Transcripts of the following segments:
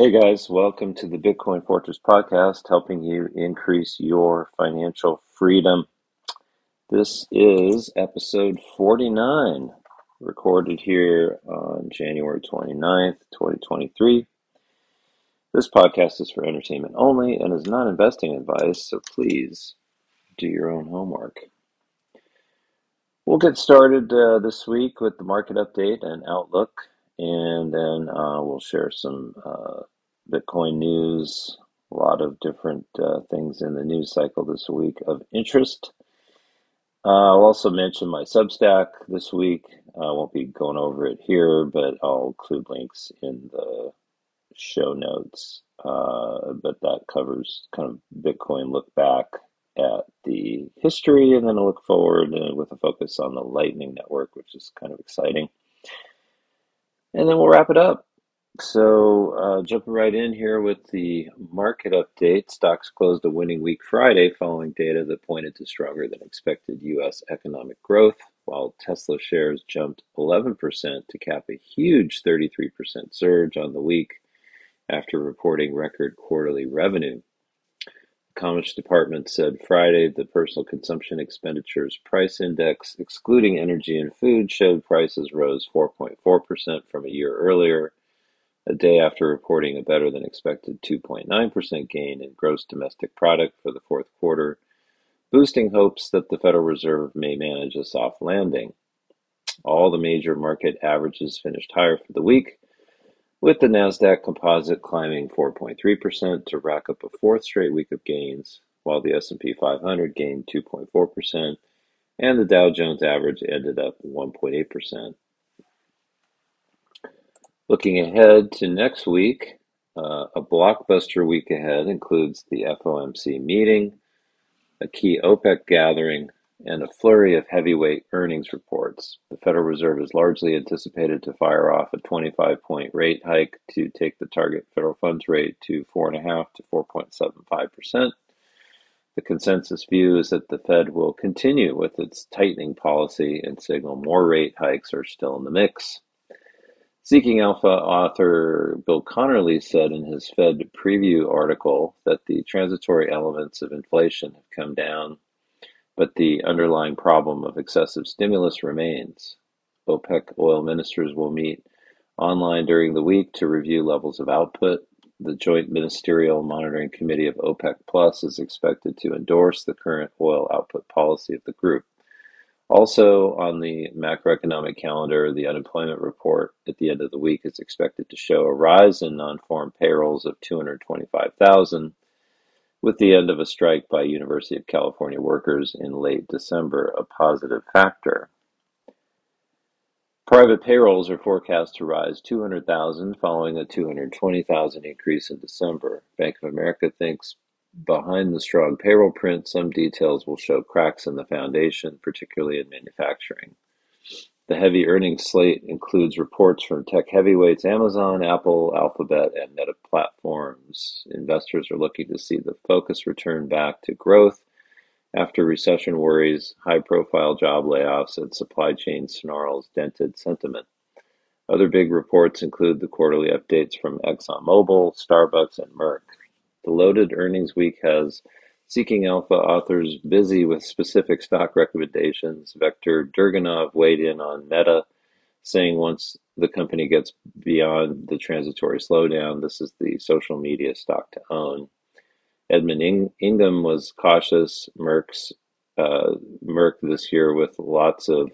Hey guys, welcome to the Bitcoin Fortress podcast, helping you increase your financial freedom. This is episode 49, recorded here on January 29th, 2023. This podcast is for entertainment only and is not investing advice, so please do your own homework. We'll get started uh, this week with the market update and outlook, and then uh, we'll share some uh, Bitcoin news, a lot of different uh, things in the news cycle this week of interest. Uh, I'll also mention my Substack this week. I won't be going over it here, but I'll include links in the show notes. Uh, but that covers kind of Bitcoin look back at the history and then a look forward uh, with a focus on the Lightning Network, which is kind of exciting. And then we'll wrap it up. So, uh, jumping right in here with the market update, stocks closed a winning week Friday following data that pointed to stronger than expected U.S. economic growth, while Tesla shares jumped 11% to cap a huge 33% surge on the week after reporting record quarterly revenue. The Commerce Department said Friday the personal consumption expenditures price index, excluding energy and food, showed prices rose 4.4% from a year earlier a day after reporting a better than expected 2.9% gain in gross domestic product for the fourth quarter, boosting hopes that the Federal Reserve may manage a soft landing. All the major market averages finished higher for the week, with the Nasdaq Composite climbing 4.3% to rack up a fourth straight week of gains, while the S&P 500 gained 2.4% and the Dow Jones average ended up 1.8%. Looking ahead to next week, uh, a blockbuster week ahead includes the FOMC meeting, a key OPEC gathering, and a flurry of heavyweight earnings reports. The Federal Reserve is largely anticipated to fire off a 25 point rate hike to take the target federal funds rate to 4.5 to 4.75%. The consensus view is that the Fed will continue with its tightening policy and signal more rate hikes are still in the mix. Seeking Alpha author Bill Conerly said in his Fed preview article that the transitory elements of inflation have come down, but the underlying problem of excessive stimulus remains. OPEC oil ministers will meet online during the week to review levels of output. The Joint Ministerial Monitoring Committee of OPEC Plus is expected to endorse the current oil output policy of the group. Also on the macroeconomic calendar, the unemployment report at the end of the week is expected to show a rise in non-farm payrolls of 225,000 with the end of a strike by University of California workers in late December a positive factor. Private payrolls are forecast to rise 200,000 following a 220,000 increase in December. Bank of America thinks Behind the strong payroll print, some details will show cracks in the foundation, particularly in manufacturing. The heavy earnings slate includes reports from tech heavyweights Amazon, Apple, Alphabet, and Meta Platforms. Investors are looking to see the focus return back to growth after recession worries, high profile job layoffs, and supply chain snarls dented sentiment. Other big reports include the quarterly updates from ExxonMobil, Starbucks, and Merck. The loaded earnings week has Seeking Alpha authors busy with specific stock recommendations. Victor Dergunov weighed in on Meta, saying once the company gets beyond the transitory slowdown, this is the social media stock to own. Edmund In- Ingham was cautious. Merck's uh, Merck this year with lots of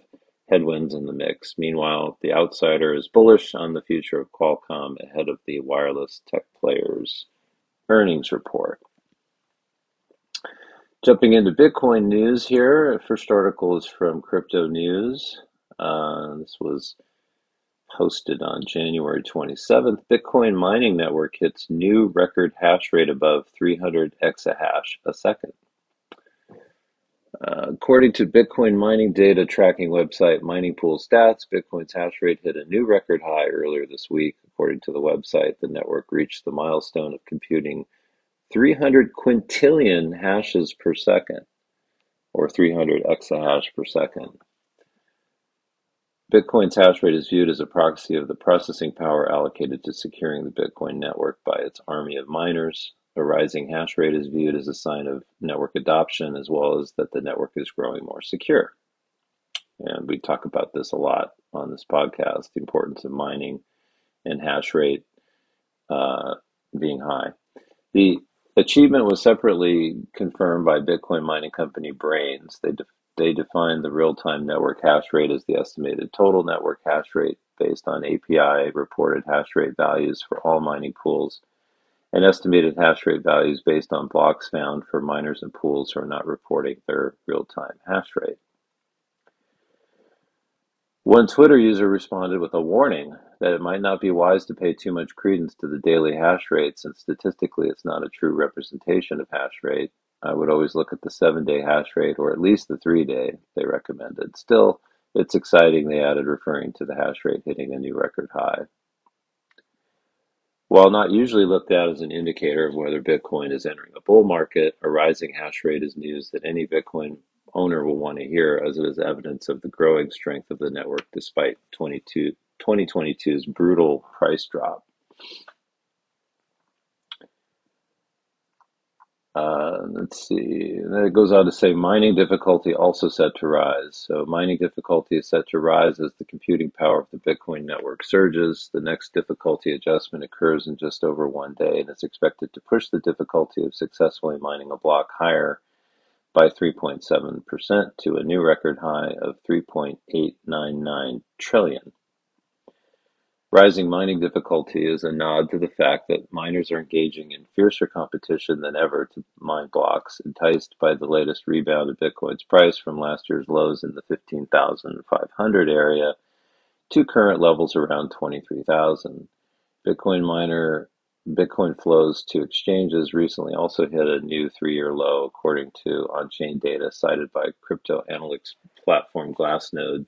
headwinds in the mix. Meanwhile, the outsider is bullish on the future of Qualcomm ahead of the wireless tech players earnings report. Jumping into Bitcoin news here, first article is from Crypto News. Uh, this was posted on January 27th. Bitcoin mining network hits new record hash rate above 300 exahash a second. Uh, according to Bitcoin mining data tracking website Mining Pool Stats, Bitcoin's hash rate hit a new record high earlier this week. According to the website, the network reached the milestone of computing 300 quintillion hashes per second, or 300 exahash per second. Bitcoin's hash rate is viewed as a proxy of the processing power allocated to securing the Bitcoin network by its army of miners. A rising hash rate is viewed as a sign of network adoption as well as that the network is growing more secure. And we talk about this a lot on this podcast the importance of mining and hash rate uh, being high. The achievement was separately confirmed by Bitcoin mining company Braiins. They, de- they defined the real time network hash rate as the estimated total network hash rate based on API reported hash rate values for all mining pools and estimated hash rate values based on blocks found for miners and pools who are not reporting their real time hash rate. One Twitter user responded with a warning that it might not be wise to pay too much credence to the daily hash rate since statistically it's not a true representation of hash rate. I would always look at the seven day hash rate or at least the three day they recommended. Still, it's exciting, they added, referring to the hash rate hitting a new record high. While not usually looked at as an indicator of whether Bitcoin is entering a bull market, a rising hash rate is news that any Bitcoin owner will want to hear as it is evidence of the growing strength of the network despite 2022's brutal price drop. Uh, let's see. Then it goes on to say mining difficulty also set to rise. So mining difficulty is set to rise as the computing power of the Bitcoin network surges. The next difficulty adjustment occurs in just over one day and is expected to push the difficulty of successfully mining a block higher by 3.7% to a new record high of 3.899 trillion. Rising mining difficulty is a nod to the fact that miners are engaging in fiercer competition than ever to mine blocks, enticed by the latest rebound of Bitcoin's price from last year's lows in the 15,500 area to current levels around 23,000. Bitcoin miner Bitcoin flows to exchanges recently also hit a new three-year low, according to on-chain data cited by crypto analytics platform Glassnode.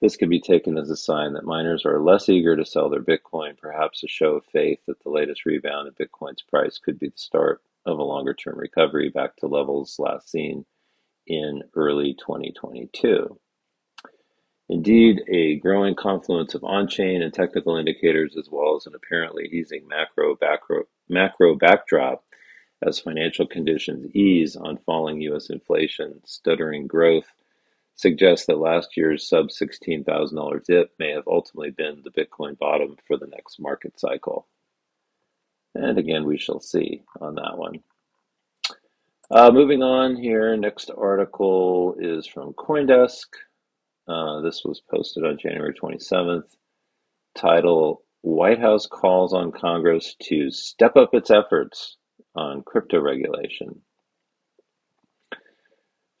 This could be taken as a sign that miners are less eager to sell their Bitcoin, perhaps a show of faith that the latest rebound in Bitcoin's price could be the start of a longer-term recovery back to levels last seen in early 2022. Indeed, a growing confluence of on-chain and technical indicators as well as an apparently easing macro, macro backdrop as financial conditions ease on falling U.S. inflation, stuttering growth suggests that last year's sub $16,000 dip may have ultimately been the Bitcoin bottom for the next market cycle. And again, we shall see on that one. Uh, moving on here, next article is from Coindesk. Uh, this was posted on January 27th. Title White House calls on Congress to step up its efforts on crypto regulation.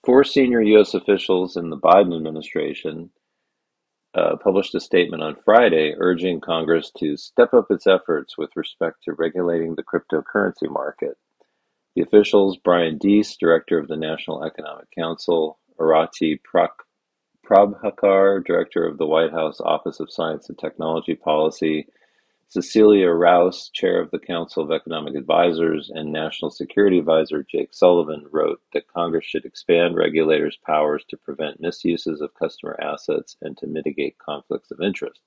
Four senior U.S. officials in the Biden administration uh, published a statement on Friday urging Congress to step up its efforts with respect to regulating the cryptocurrency market. The officials, Brian Deese, director of the National Economic Council, Arati Prak Prabhakar, Director of the White House Office of Science and Technology Policy, Cecilia Rouse, Chair of the Council of Economic Advisors, and National Security Advisor Jake Sullivan wrote that Congress should expand regulators' powers to prevent misuses of customer assets and to mitigate conflicts of interest.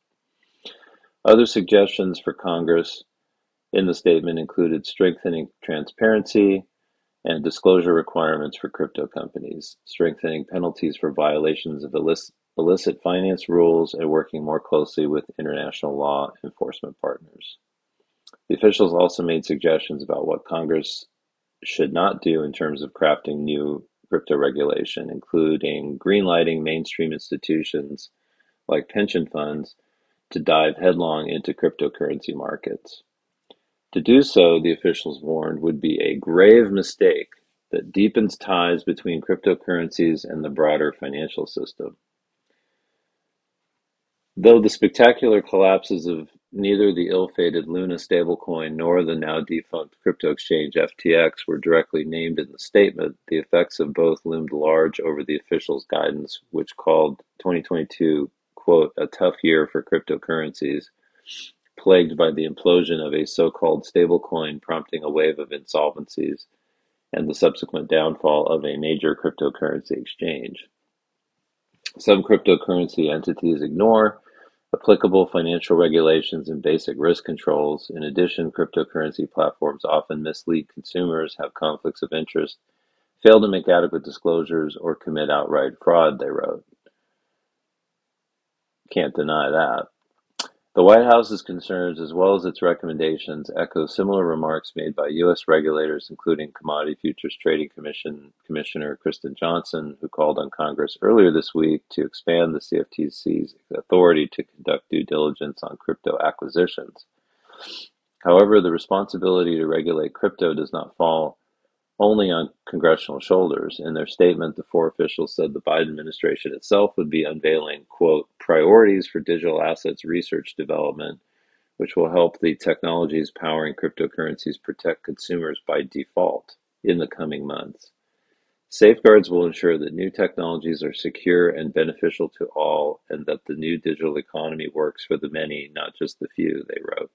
Other suggestions for Congress in the statement included strengthening transparency, and disclosure requirements for crypto companies, strengthening penalties for violations of illicit, illicit finance rules, and working more closely with international law enforcement partners. The officials also made suggestions about what Congress should not do in terms of crafting new crypto regulation, including greenlighting mainstream institutions like pension funds to dive headlong into cryptocurrency markets. To do so, the officials warned, would be a grave mistake that deepens ties between cryptocurrencies and the broader financial system. Though the spectacular collapses of neither the ill-fated Luna stablecoin nor the now defunct crypto exchange FTX were directly named in the statement, the effects of both loomed large over the officials' guidance, which called 2022, quote, a tough year for cryptocurrencies plagued by the implosion of a so-called stablecoin prompting a wave of insolvencies and the subsequent downfall of a major cryptocurrency exchange. Some cryptocurrency entities ignore applicable financial regulations and basic risk controls. In addition, cryptocurrency platforms often mislead consumers, have conflicts of interest, fail to make adequate disclosures, or commit outright fraud, they wrote. Can't deny that. The White House's concerns, as well as its recommendations, echo similar remarks made by U.S. regulators, including Commodity Futures Trading Commission Commissioner Kristin Johnson, who called on Congress earlier this week to expand the CFTC's authority to conduct due diligence on crypto acquisitions. However, the responsibility to regulate crypto does not fall only on congressional shoulders. In their statement, the four officials said the Biden administration itself would be unveiling, quote, priorities for digital assets research development, which will help the technologies powering cryptocurrencies protect consumers by default in the coming months. Safeguards will ensure that new technologies are secure and beneficial to all, and that the new digital economy works for the many, not just the few, they wrote.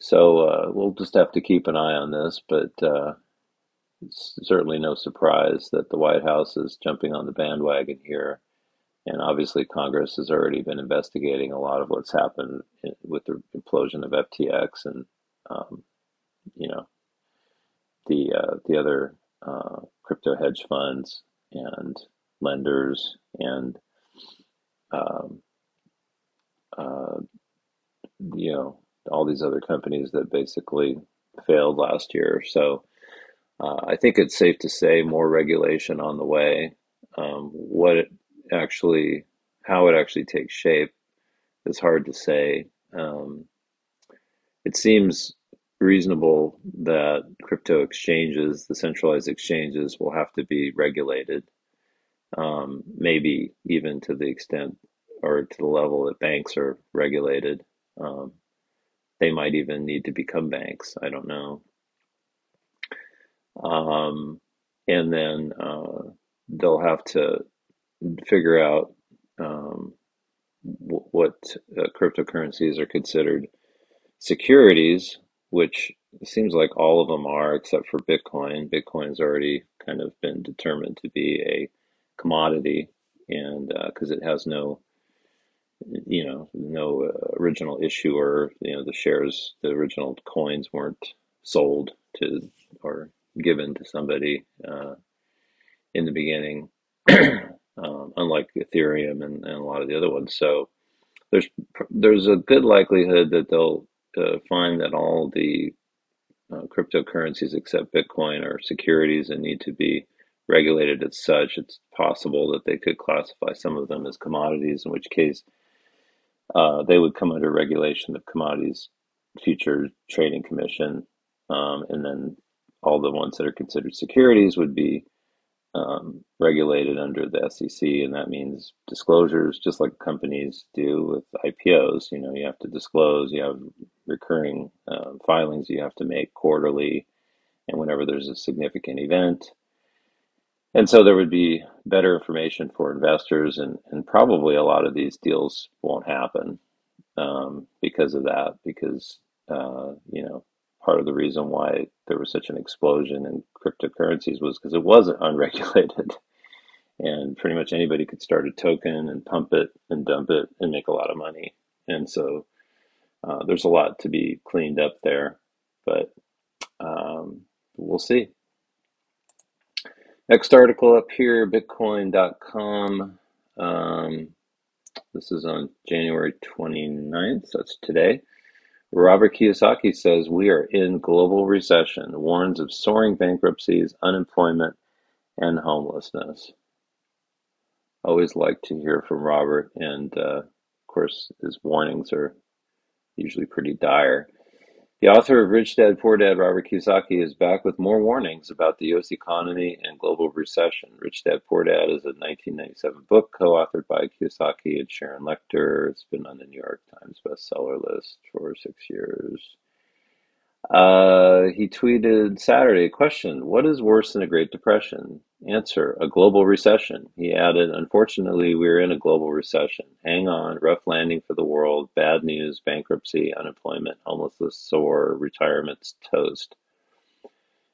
So uh, we'll just have to keep an eye on this, but uh, it's certainly no surprise that the White House is jumping on the bandwagon here. And obviously, Congress has already been investigating a lot of what's happened with the implosion of FTX and, um, you know, the uh, the other uh, crypto hedge funds and lenders and um, uh, you know all these other companies that basically failed last year. So uh, I think it's safe to say more regulation on the way. Um, what it actually, how it actually takes shape, is hard to say. Um, it seems reasonable that crypto exchanges, the centralized exchanges, will have to be regulated, um, maybe even to the extent or to the level that banks are regulated. Um, they might even need to become banks. I don't know. Um, and then uh, they'll have to figure out um, w- what uh, cryptocurrencies are considered securities, which seems like all of them are, except for Bitcoin. Bitcoin's already kind of been determined to be a commodity, and because uh, it has no you know, no uh, original issuer. You know, the shares, the original coins weren't sold to or given to somebody uh, in the beginning, um, unlike Ethereum and, and, a lot of the other ones. So there's there's a good likelihood that they'll uh, find that all the uh, cryptocurrencies except Bitcoin are securities and need to be regulated as such. It's possible that they could classify some of them as commodities, in which case uh, they would come under regulation of Commodities Future Trading Commission, um, and then all the ones that are considered securities would be um, regulated under the SEC, and that means disclosures, just like companies do with IPOs. You know, you have to disclose, you have recurring uh, filings you have to make quarterly, and whenever there's a significant event, and so there would be better information for investors, and, and probably a lot of these deals won't happen um, because of that. Because uh, you know, part of the reason why there was such an explosion in cryptocurrencies was because it wasn't unregulated, and pretty much anybody could start a token and pump it and dump it and make a lot of money. And so uh, there's a lot to be cleaned up there, but um, we'll see. Next article up here, bitcoin.com. Um, this is on January 29th, so that's today. Robert Kiyosaki says we are in global recession, warns of soaring bankruptcies, unemployment, and homelessness. Always like to hear from Robert, and uh, of course, his warnings are usually pretty dire. The author of Rich Dad Poor Dad, Robert Kiyosaki, is back with more warnings about the U.S. economy and global recession. Rich Dad Poor Dad is a 1997 book co authored by Kiyosaki and Sharon Lechter. It's been on the New York Times bestseller list for six years. Uh, he tweeted Saturday, question, what is worse than a Great Depression? Answer, a global recession. He added, unfortunately, we're in a global recession. Hang on, rough landing for the world, bad news, bankruptcy, unemployment, homelessness, sore, retirements, toast.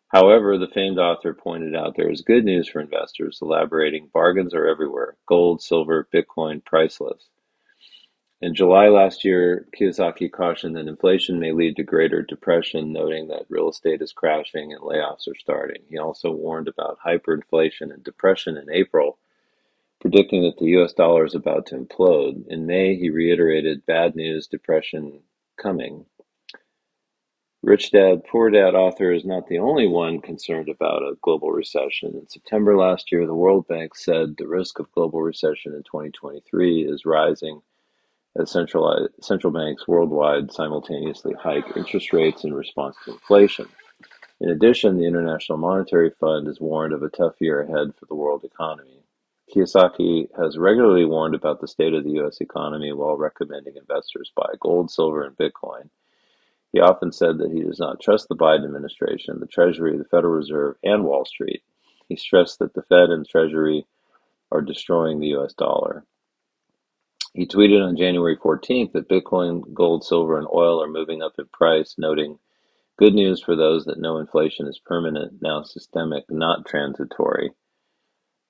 However, the famed author pointed out there is good news for investors, elaborating bargains are everywhere gold, silver, Bitcoin, priceless. In July last year, Kiyosaki cautioned that inflation may lead to greater depression, noting that real estate is crashing and layoffs are starting. He also warned about hyperinflation and depression in April, predicting that the US dollar is about to implode. In May, he reiterated bad news, depression coming. Rich Dad, Poor Dad author is not the only one concerned about a global recession. In September last year, the World Bank said the risk of global recession in 2023 is rising as central, central banks worldwide simultaneously hike interest rates in response to inflation. In addition, the International Monetary Fund has warned of a tough year ahead for the world economy. Kiyosaki has regularly warned about the state of the U.S. economy while recommending investors buy gold, silver, and Bitcoin. He often said that he does not trust the Biden administration, the Treasury, the Federal Reserve, and Wall Street. He stressed that the Fed and Treasury are destroying the U.S. dollar. He tweeted on January 14th that Bitcoin, gold, silver, and oil are moving up in price, noting, Good news for those that know inflation is permanent, now systemic, not transitory.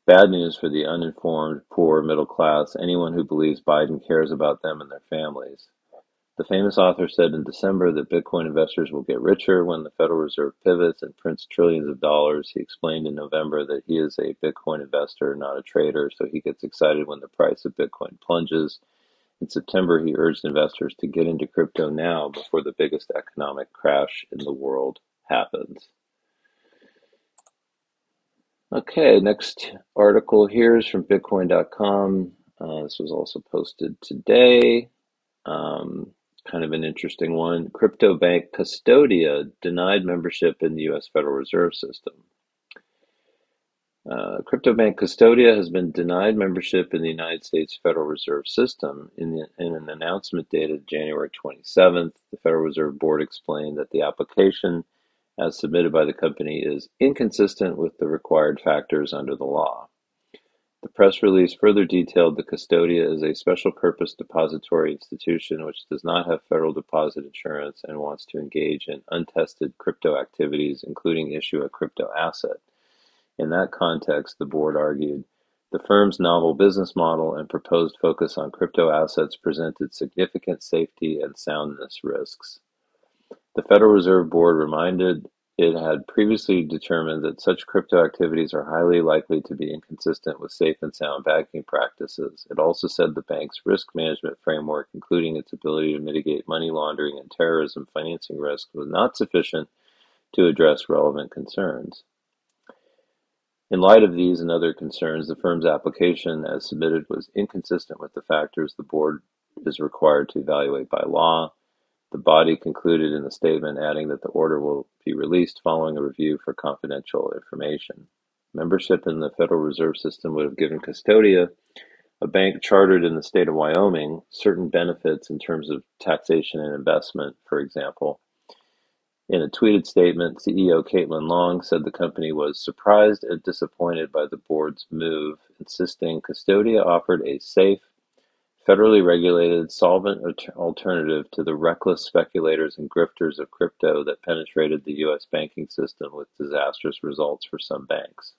Bad news for the uninformed, poor, middle class, anyone who believes Biden cares about them and their families. The famous author said in December that Bitcoin investors will get richer when the Federal Reserve pivots and prints trillions of dollars. He explained in November that he is a Bitcoin investor, not a trader, so he gets excited when the price of Bitcoin plunges. In September, he urged investors to get into crypto now before the biggest economic crash in the world happens. Okay, next article here is from Bitcoin.com. Uh, this was also posted today. Um, kind of an interesting one. Crypto bank Custodia denied membership in the U.S. Federal Reserve System. Uh, crypto bank Custodia has been denied membership in the United States Federal Reserve System. In, the, in an announcement dated January 27th, the Federal Reserve Board explained that the application as submitted by the company is inconsistent with the required factors under the law. The press release further detailed that Custodia is a special purpose depository institution which does not have federal deposit insurance and wants to engage in untested crypto activities, including issue a crypto asset. In that context, the board argued the firm's novel business model and proposed focus on crypto assets presented significant safety and soundness risks. The Federal Reserve Board reminded it had previously determined that such crypto activities are highly likely to be inconsistent with safe and sound banking practices. It also said the bank's risk management framework, including its ability to mitigate money laundering and terrorism financing risk, was not sufficient to address relevant concerns. In light of these and other concerns, the firm's application as submitted was inconsistent with the factors the board is required to evaluate by law. The body concluded in the statement, adding that the order will be released following a review for confidential information. Membership in the Federal Reserve System would have given Custodia, a bank chartered in the state of Wyoming, certain benefits in terms of taxation and investment, for example. In a tweeted statement, CEO Caitlin Long said the company was surprised and disappointed by the board's move, insisting Custodia offered a safe, federally regulated, solvent alternative to the reckless speculators and grifters of crypto that penetrated the U.S. banking system with disastrous results for some banks.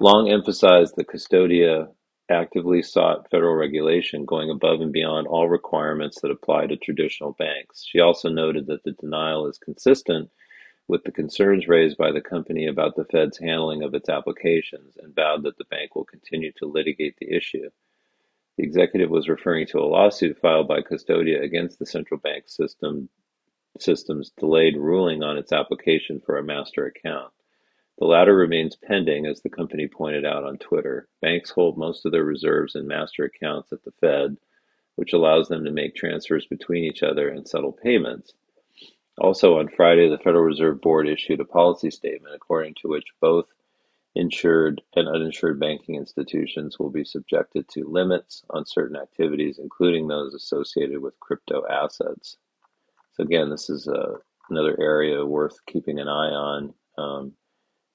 Long emphasized that Custodia actively sought federal regulation, going above and beyond all requirements that apply to traditional banks. She also noted that the denial is consistent with the concerns raised by the company about the Fed's handling of its applications and vowed that the bank will continue to litigate the issue. The executive was referring to a lawsuit filed by Custodia against the central bank system system's delayed ruling on its application for a master account. The latter remains pending, as the company pointed out on Twitter. Banks hold most of their reserves in master accounts at the Fed, which allows them to make transfers between each other and settle payments. Also, on Friday, the Federal Reserve Board issued a policy statement according to which both Insured and uninsured banking institutions will be subjected to limits on certain activities, including those associated with crypto assets. So again, this is uh, another area worth keeping an eye on. Um,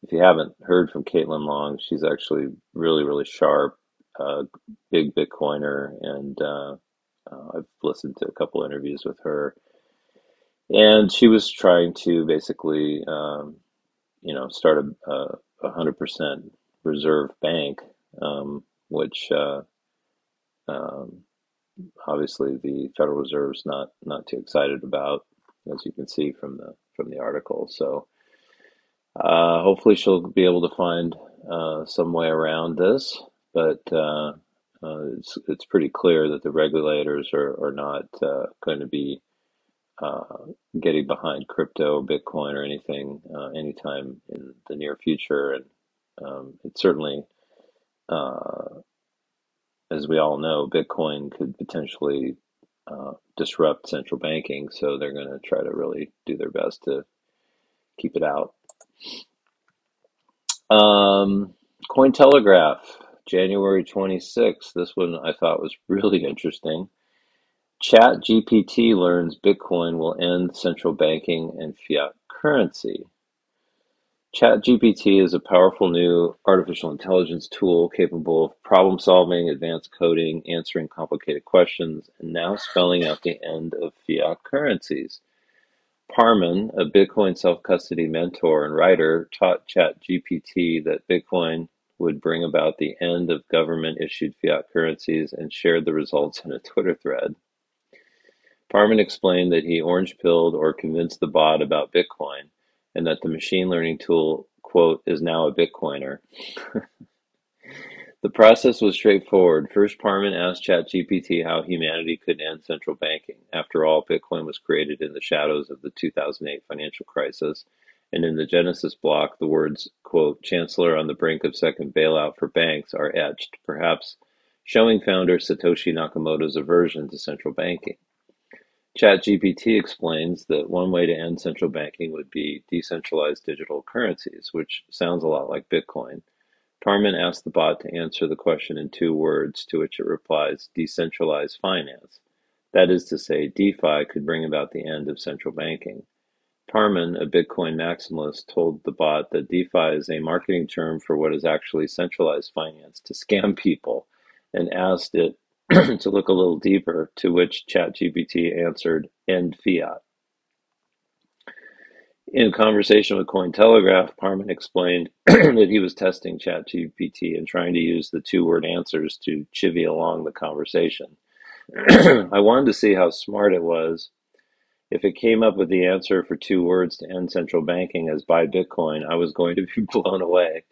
if you haven't heard from Caitlin Long, she's actually really, really sharp, uh, big Bitcoiner, and uh, uh, I've listened to a couple interviews with her. and she was trying to basically, um, you know, start a, a 100% reserve bank, um, which uh, um, obviously the Federal Reserve's not not too excited about, as you can see from the from the article. So uh, hopefully she'll be able to find uh, some way around this, but uh, uh, it's it's pretty clear that the regulators are are not uh, going to be uh, getting behind crypto, Bitcoin, or anything uh, anytime in the near future, and um, certainly. Uh, as we all know, Bitcoin could potentially uh, disrupt central banking, so they're going to try to really do their best to keep it out. Um, Cointelegraph, January 26th. This one I thought was really interesting. Chat GPT learns Bitcoin will end central banking and fiat currency. ChatGPT is a powerful new artificial intelligence tool capable of problem solving, advanced coding, answering complicated questions, and now spelling out the end of fiat currencies. Parman, a Bitcoin self custody mentor and writer, taught ChatGPT that Bitcoin would bring about the end of government issued fiat currencies and shared the results in a Twitter thread. Parman explained that he orange pilled or convinced the bot about Bitcoin and that the machine learning tool, quote, is now a Bitcoiner. the process was straightforward. First, Parman asked ChatGPT how humanity could end central banking. After all, Bitcoin was created in the shadows of the 2008 financial crisis. And in the Genesis block, the words, quote, Chancellor on the brink of second bailout for banks are etched, perhaps showing founder Satoshi Nakamoto's aversion to central banking. ChatGPT explains that one way to end central banking would be decentralized digital currencies, which sounds a lot like Bitcoin. Parman asked the bot to answer the question in two words, to which it replies decentralized finance. That is to say, DeFi could bring about the end of central banking. Parman, a Bitcoin maximalist, told the bot that DeFi is a marketing term for what is actually centralized finance to scam people and asked it to look a little deeper, to which ChatGPT answered, end fiat. In conversation with Cointelegraph, Parman explained that he was testing ChatGPT and trying to use the two word answers to chivvy along the conversation. I wanted to see how smart it was. If it came up with the answer for two words to end central banking as buy Bitcoin, I was going to be blown away.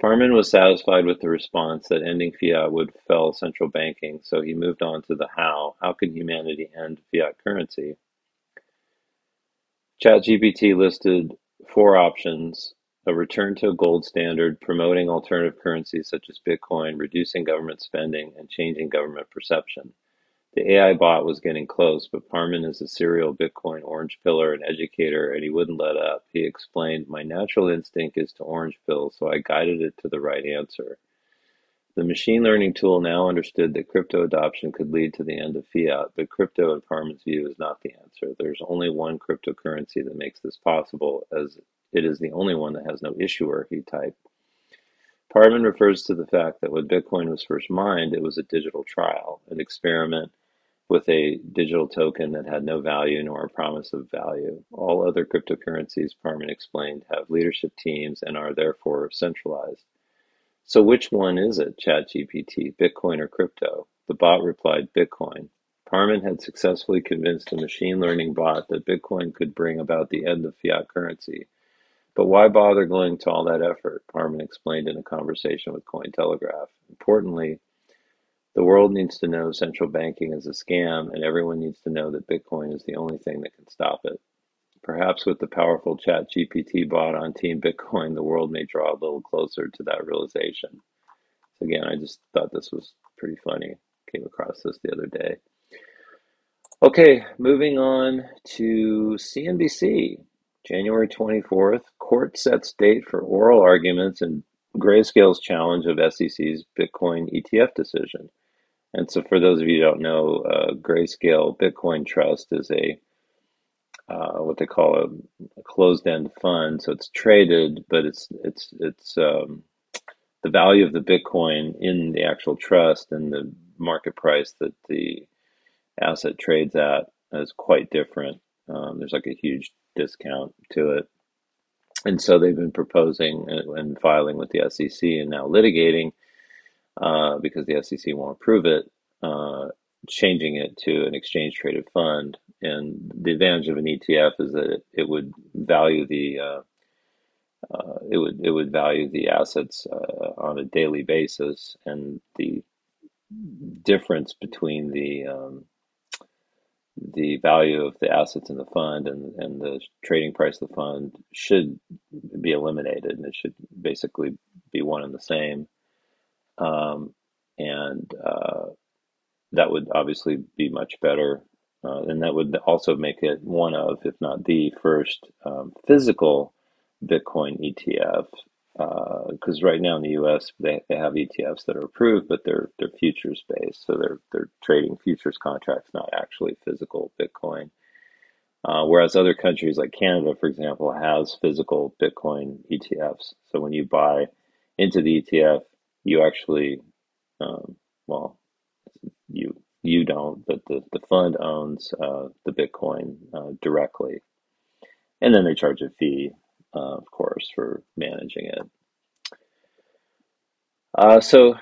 Parman was satisfied with the response that ending fiat would fell central banking, so he moved on to the how. How can humanity end fiat currency? ChatGPT listed four options a return to a gold standard, promoting alternative currencies such as Bitcoin, reducing government spending, and changing government perception. The AI bot was getting close, but Parman is a serial Bitcoin orange pillar and educator, and he wouldn't let up. He explained, My natural instinct is to orange pill, so I guided it to the right answer. The machine learning tool now understood that crypto adoption could lead to the end of fiat, but crypto, in Parman's view, is not the answer. There's only one cryptocurrency that makes this possible, as it is the only one that has no issuer, he typed. Parman refers to the fact that when Bitcoin was first mined, it was a digital trial, an experiment with a digital token that had no value nor a promise of value. All other cryptocurrencies, Parman explained, have leadership teams and are therefore centralized. So which one is it, ChatGPT, Bitcoin or crypto? The bot replied, Bitcoin. Parman had successfully convinced a machine learning bot that Bitcoin could bring about the end of fiat currency. But why bother going to all that effort? Parman explained in a conversation with Cointelegraph. Importantly, the world needs to know central banking is a scam, and everyone needs to know that Bitcoin is the only thing that can stop it. Perhaps with the powerful chat GPT bot on Team Bitcoin, the world may draw a little closer to that realization. So again, I just thought this was pretty funny. Came across this the other day. Okay, moving on to CNBC. January 24th, court sets date for oral arguments in Grayscale's challenge of SEC's Bitcoin ETF decision. And so, for those of you who don't know, uh, Grayscale Bitcoin Trust is a uh, what they call a, a closed-end fund. So it's traded, but it's it's it's um, the value of the Bitcoin in the actual trust and the market price that the asset trades at is quite different. Um, there's like a huge discount to it. And so they've been proposing and filing with the SEC and now litigating uh, because the SEC won't approve it, uh, changing it to an exchange traded fund. And the advantage of an ETF is that it, it would value the uh, uh, it would it would value the assets uh, on a daily basis, and the difference between the um, the value of the assets in the fund and, and the trading price of the fund should be eliminated, and it should basically be one and the same. Um, and uh, that would obviously be much better. Uh, and that would also make it one of, if not the first um, physical Bitcoin ETF. Because uh, right now in the U.S. They, they have ETFs that are approved, but they're they're futures based, so they're they're trading futures contracts, not actually physical Bitcoin. Uh, whereas other countries like Canada, for example, has physical Bitcoin ETFs. So when you buy into the ETF, you actually, um, well, you you don't, but the, the fund owns uh, the Bitcoin uh, directly, and then they charge a fee, uh, of course, for managing it. Uh, so,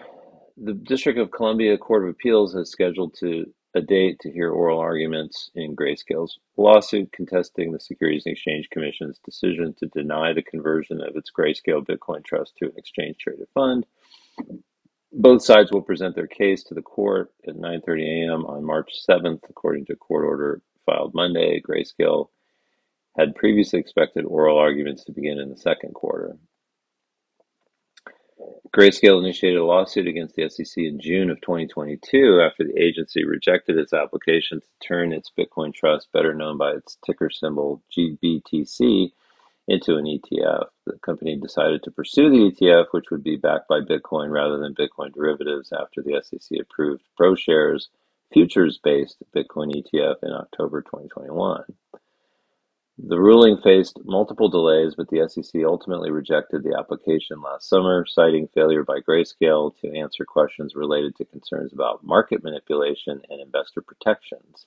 the District of Columbia Court of Appeals has scheduled to a date to hear oral arguments in Grayscale's lawsuit contesting the Securities and Exchange Commission's decision to deny the conversion of its Grayscale Bitcoin Trust to an exchange traded fund both sides will present their case to the court at 9:30 a.m. on March 7th, according to court order filed Monday. Grayscale had previously expected oral arguments to begin in the second quarter. Grayscale initiated a lawsuit against the SEC in June of 2022 after the agency rejected its application to turn its Bitcoin trust, better known by its ticker symbol GBTC, into an ETF. The company decided to pursue the ETF, which would be backed by Bitcoin rather than Bitcoin derivatives, after the SEC approved ProShares futures based Bitcoin ETF in October 2021. The ruling faced multiple delays, but the SEC ultimately rejected the application last summer, citing failure by Grayscale to answer questions related to concerns about market manipulation and investor protections.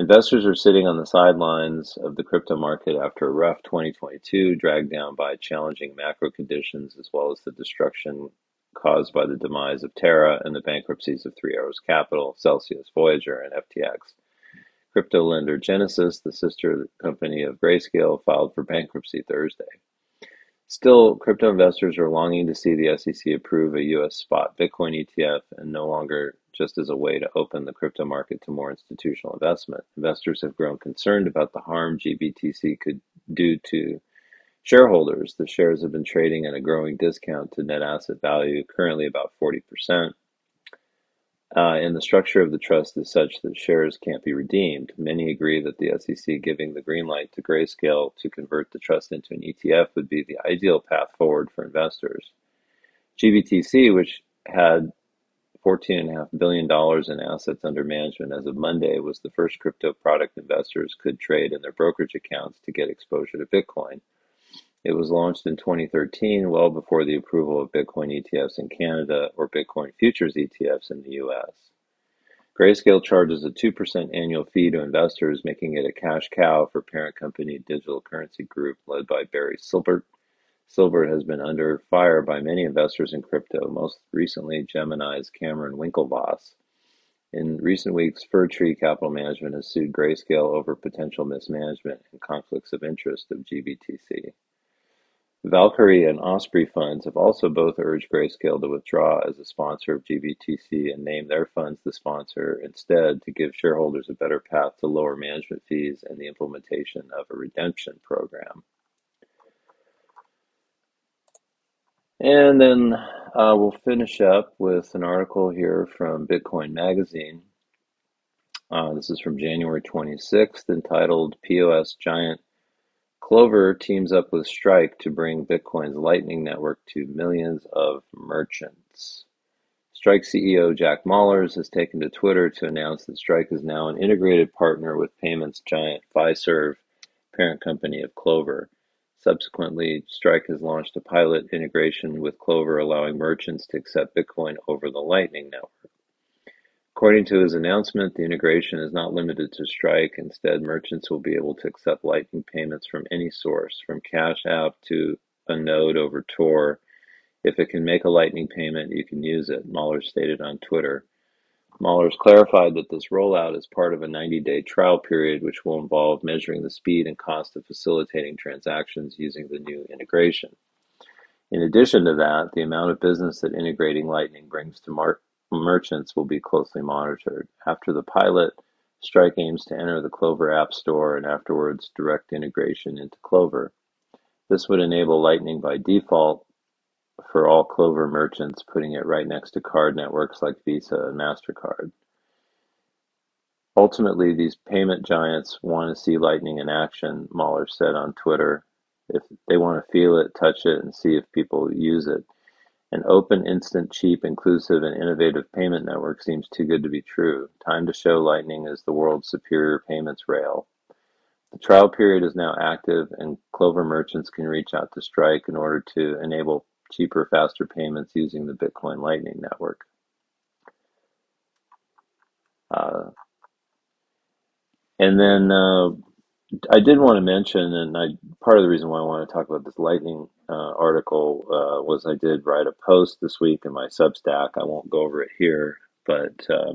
Investors are sitting on the sidelines of the crypto market after a rough 2022, dragged down by challenging macro conditions as well as the destruction caused by the demise of Terra and the bankruptcies of Three Arrows Capital, Celsius, Voyager, and FTX. Crypto lender Genesis, the sister company of Grayscale, filed for bankruptcy Thursday. Still, crypto investors are longing to see the SEC approve a U.S. spot Bitcoin ETF and no longer just as a way to open the crypto market to more institutional investment. Investors have grown concerned about the harm GBTC could do to shareholders. The shares have been trading at a growing discount to net asset value, currently about 40%. Uh, and the structure of the trust is such that shares can't be redeemed. Many agree that the SEC giving the green light to Grayscale to convert the trust into an ETF would be the ideal path forward for investors. GBTC, which had $14.5 billion in assets under management as of Monday, was the first crypto product investors could trade in their brokerage accounts to get exposure to Bitcoin. It was launched in 2013, well before the approval of Bitcoin ETFs in Canada or Bitcoin futures ETFs in the US. Grayscale charges a 2% annual fee to investors, making it a cash cow for parent company Digital Currency Group, led by Barry Silbert. Silbert has been under fire by many investors in crypto, most recently Gemini's Cameron Winklevoss. In recent weeks, Fir Tree Capital Management has sued Grayscale over potential mismanagement and conflicts of interest of GBTC. Valkyrie and Osprey funds have also both urged Grayscale to withdraw as a sponsor of GBTC and name their funds the sponsor instead to give shareholders a better path to lower management fees and the implementation of a redemption program. And then uh, we'll finish up with an article here from Bitcoin Magazine. Uh, this is from January 26th, entitled POS Giant Clover teams up with Strike to bring Bitcoin's Lightning Network to millions of merchants. Strike CEO Jack Mallers has taken to Twitter to announce that Strike is now an integrated partner with payments giant Fiserv, parent company of Clover. Subsequently, Strike has launched a pilot integration with Clover allowing merchants to accept Bitcoin over the Lightning Network. According to his announcement, the integration is not limited to Strike. Instead, merchants will be able to accept Lightning payments from any source, from Cash App to a node over Tor. If it can make a Lightning payment, you can use it, Mallers stated on Twitter. Mallers clarified that this rollout is part of a 90 day trial period, which will involve measuring the speed and cost of facilitating transactions using the new integration. In addition to that, the amount of business that integrating Lightning brings to mar- merchants will be closely monitored. After the pilot, Strike aims to enter the Clover App Store and afterwards direct integration into Clover. This would enable Lightning by default for all Clover merchants, putting it right next to card networks like Visa and MasterCard. Ultimately, these payment giants want to see Lightning in action, Mallers said on Twitter. If they want to feel it, touch it, and see if people use it. An open, instant, cheap, inclusive, and innovative payment network seems too good to be true. Time to show Lightning as the world's superior payments rail. The trial period is now active, and Clover merchants can reach out to Strike in order to enable cheaper, faster payments using the Bitcoin Lightning Network. Uh, and then uh, I did want to mention, and I part of the reason why I want to talk about this Lightning uh, article uh, was I did write a post this week in my Substack. I won't go over it here, but uh,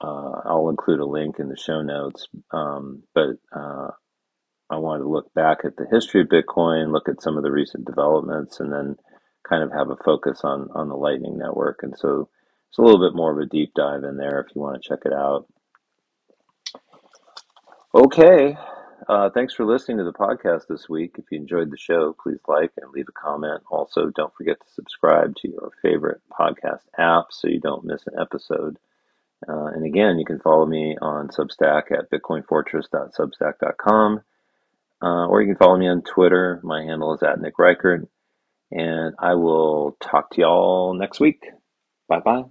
uh, I'll include a link in the show notes. Um, but I wanted to look back at the history of Bitcoin, look at some of the recent developments, and then kind of have a focus on on the Lightning Network. And so it's a little bit more of a deep dive in there if you want to check it out. Okay. Uh, thanks for listening to the podcast this week. If you enjoyed the show, please like and leave a comment. Also, don't forget to subscribe to your favorite podcast app so you don't miss an episode. Uh, and again, you can follow me on Substack at bitcoinfortress.substack.com, uh, or you can follow me on Twitter. My handle is at Nick Reichert. And I will talk to y'all next week. Bye bye.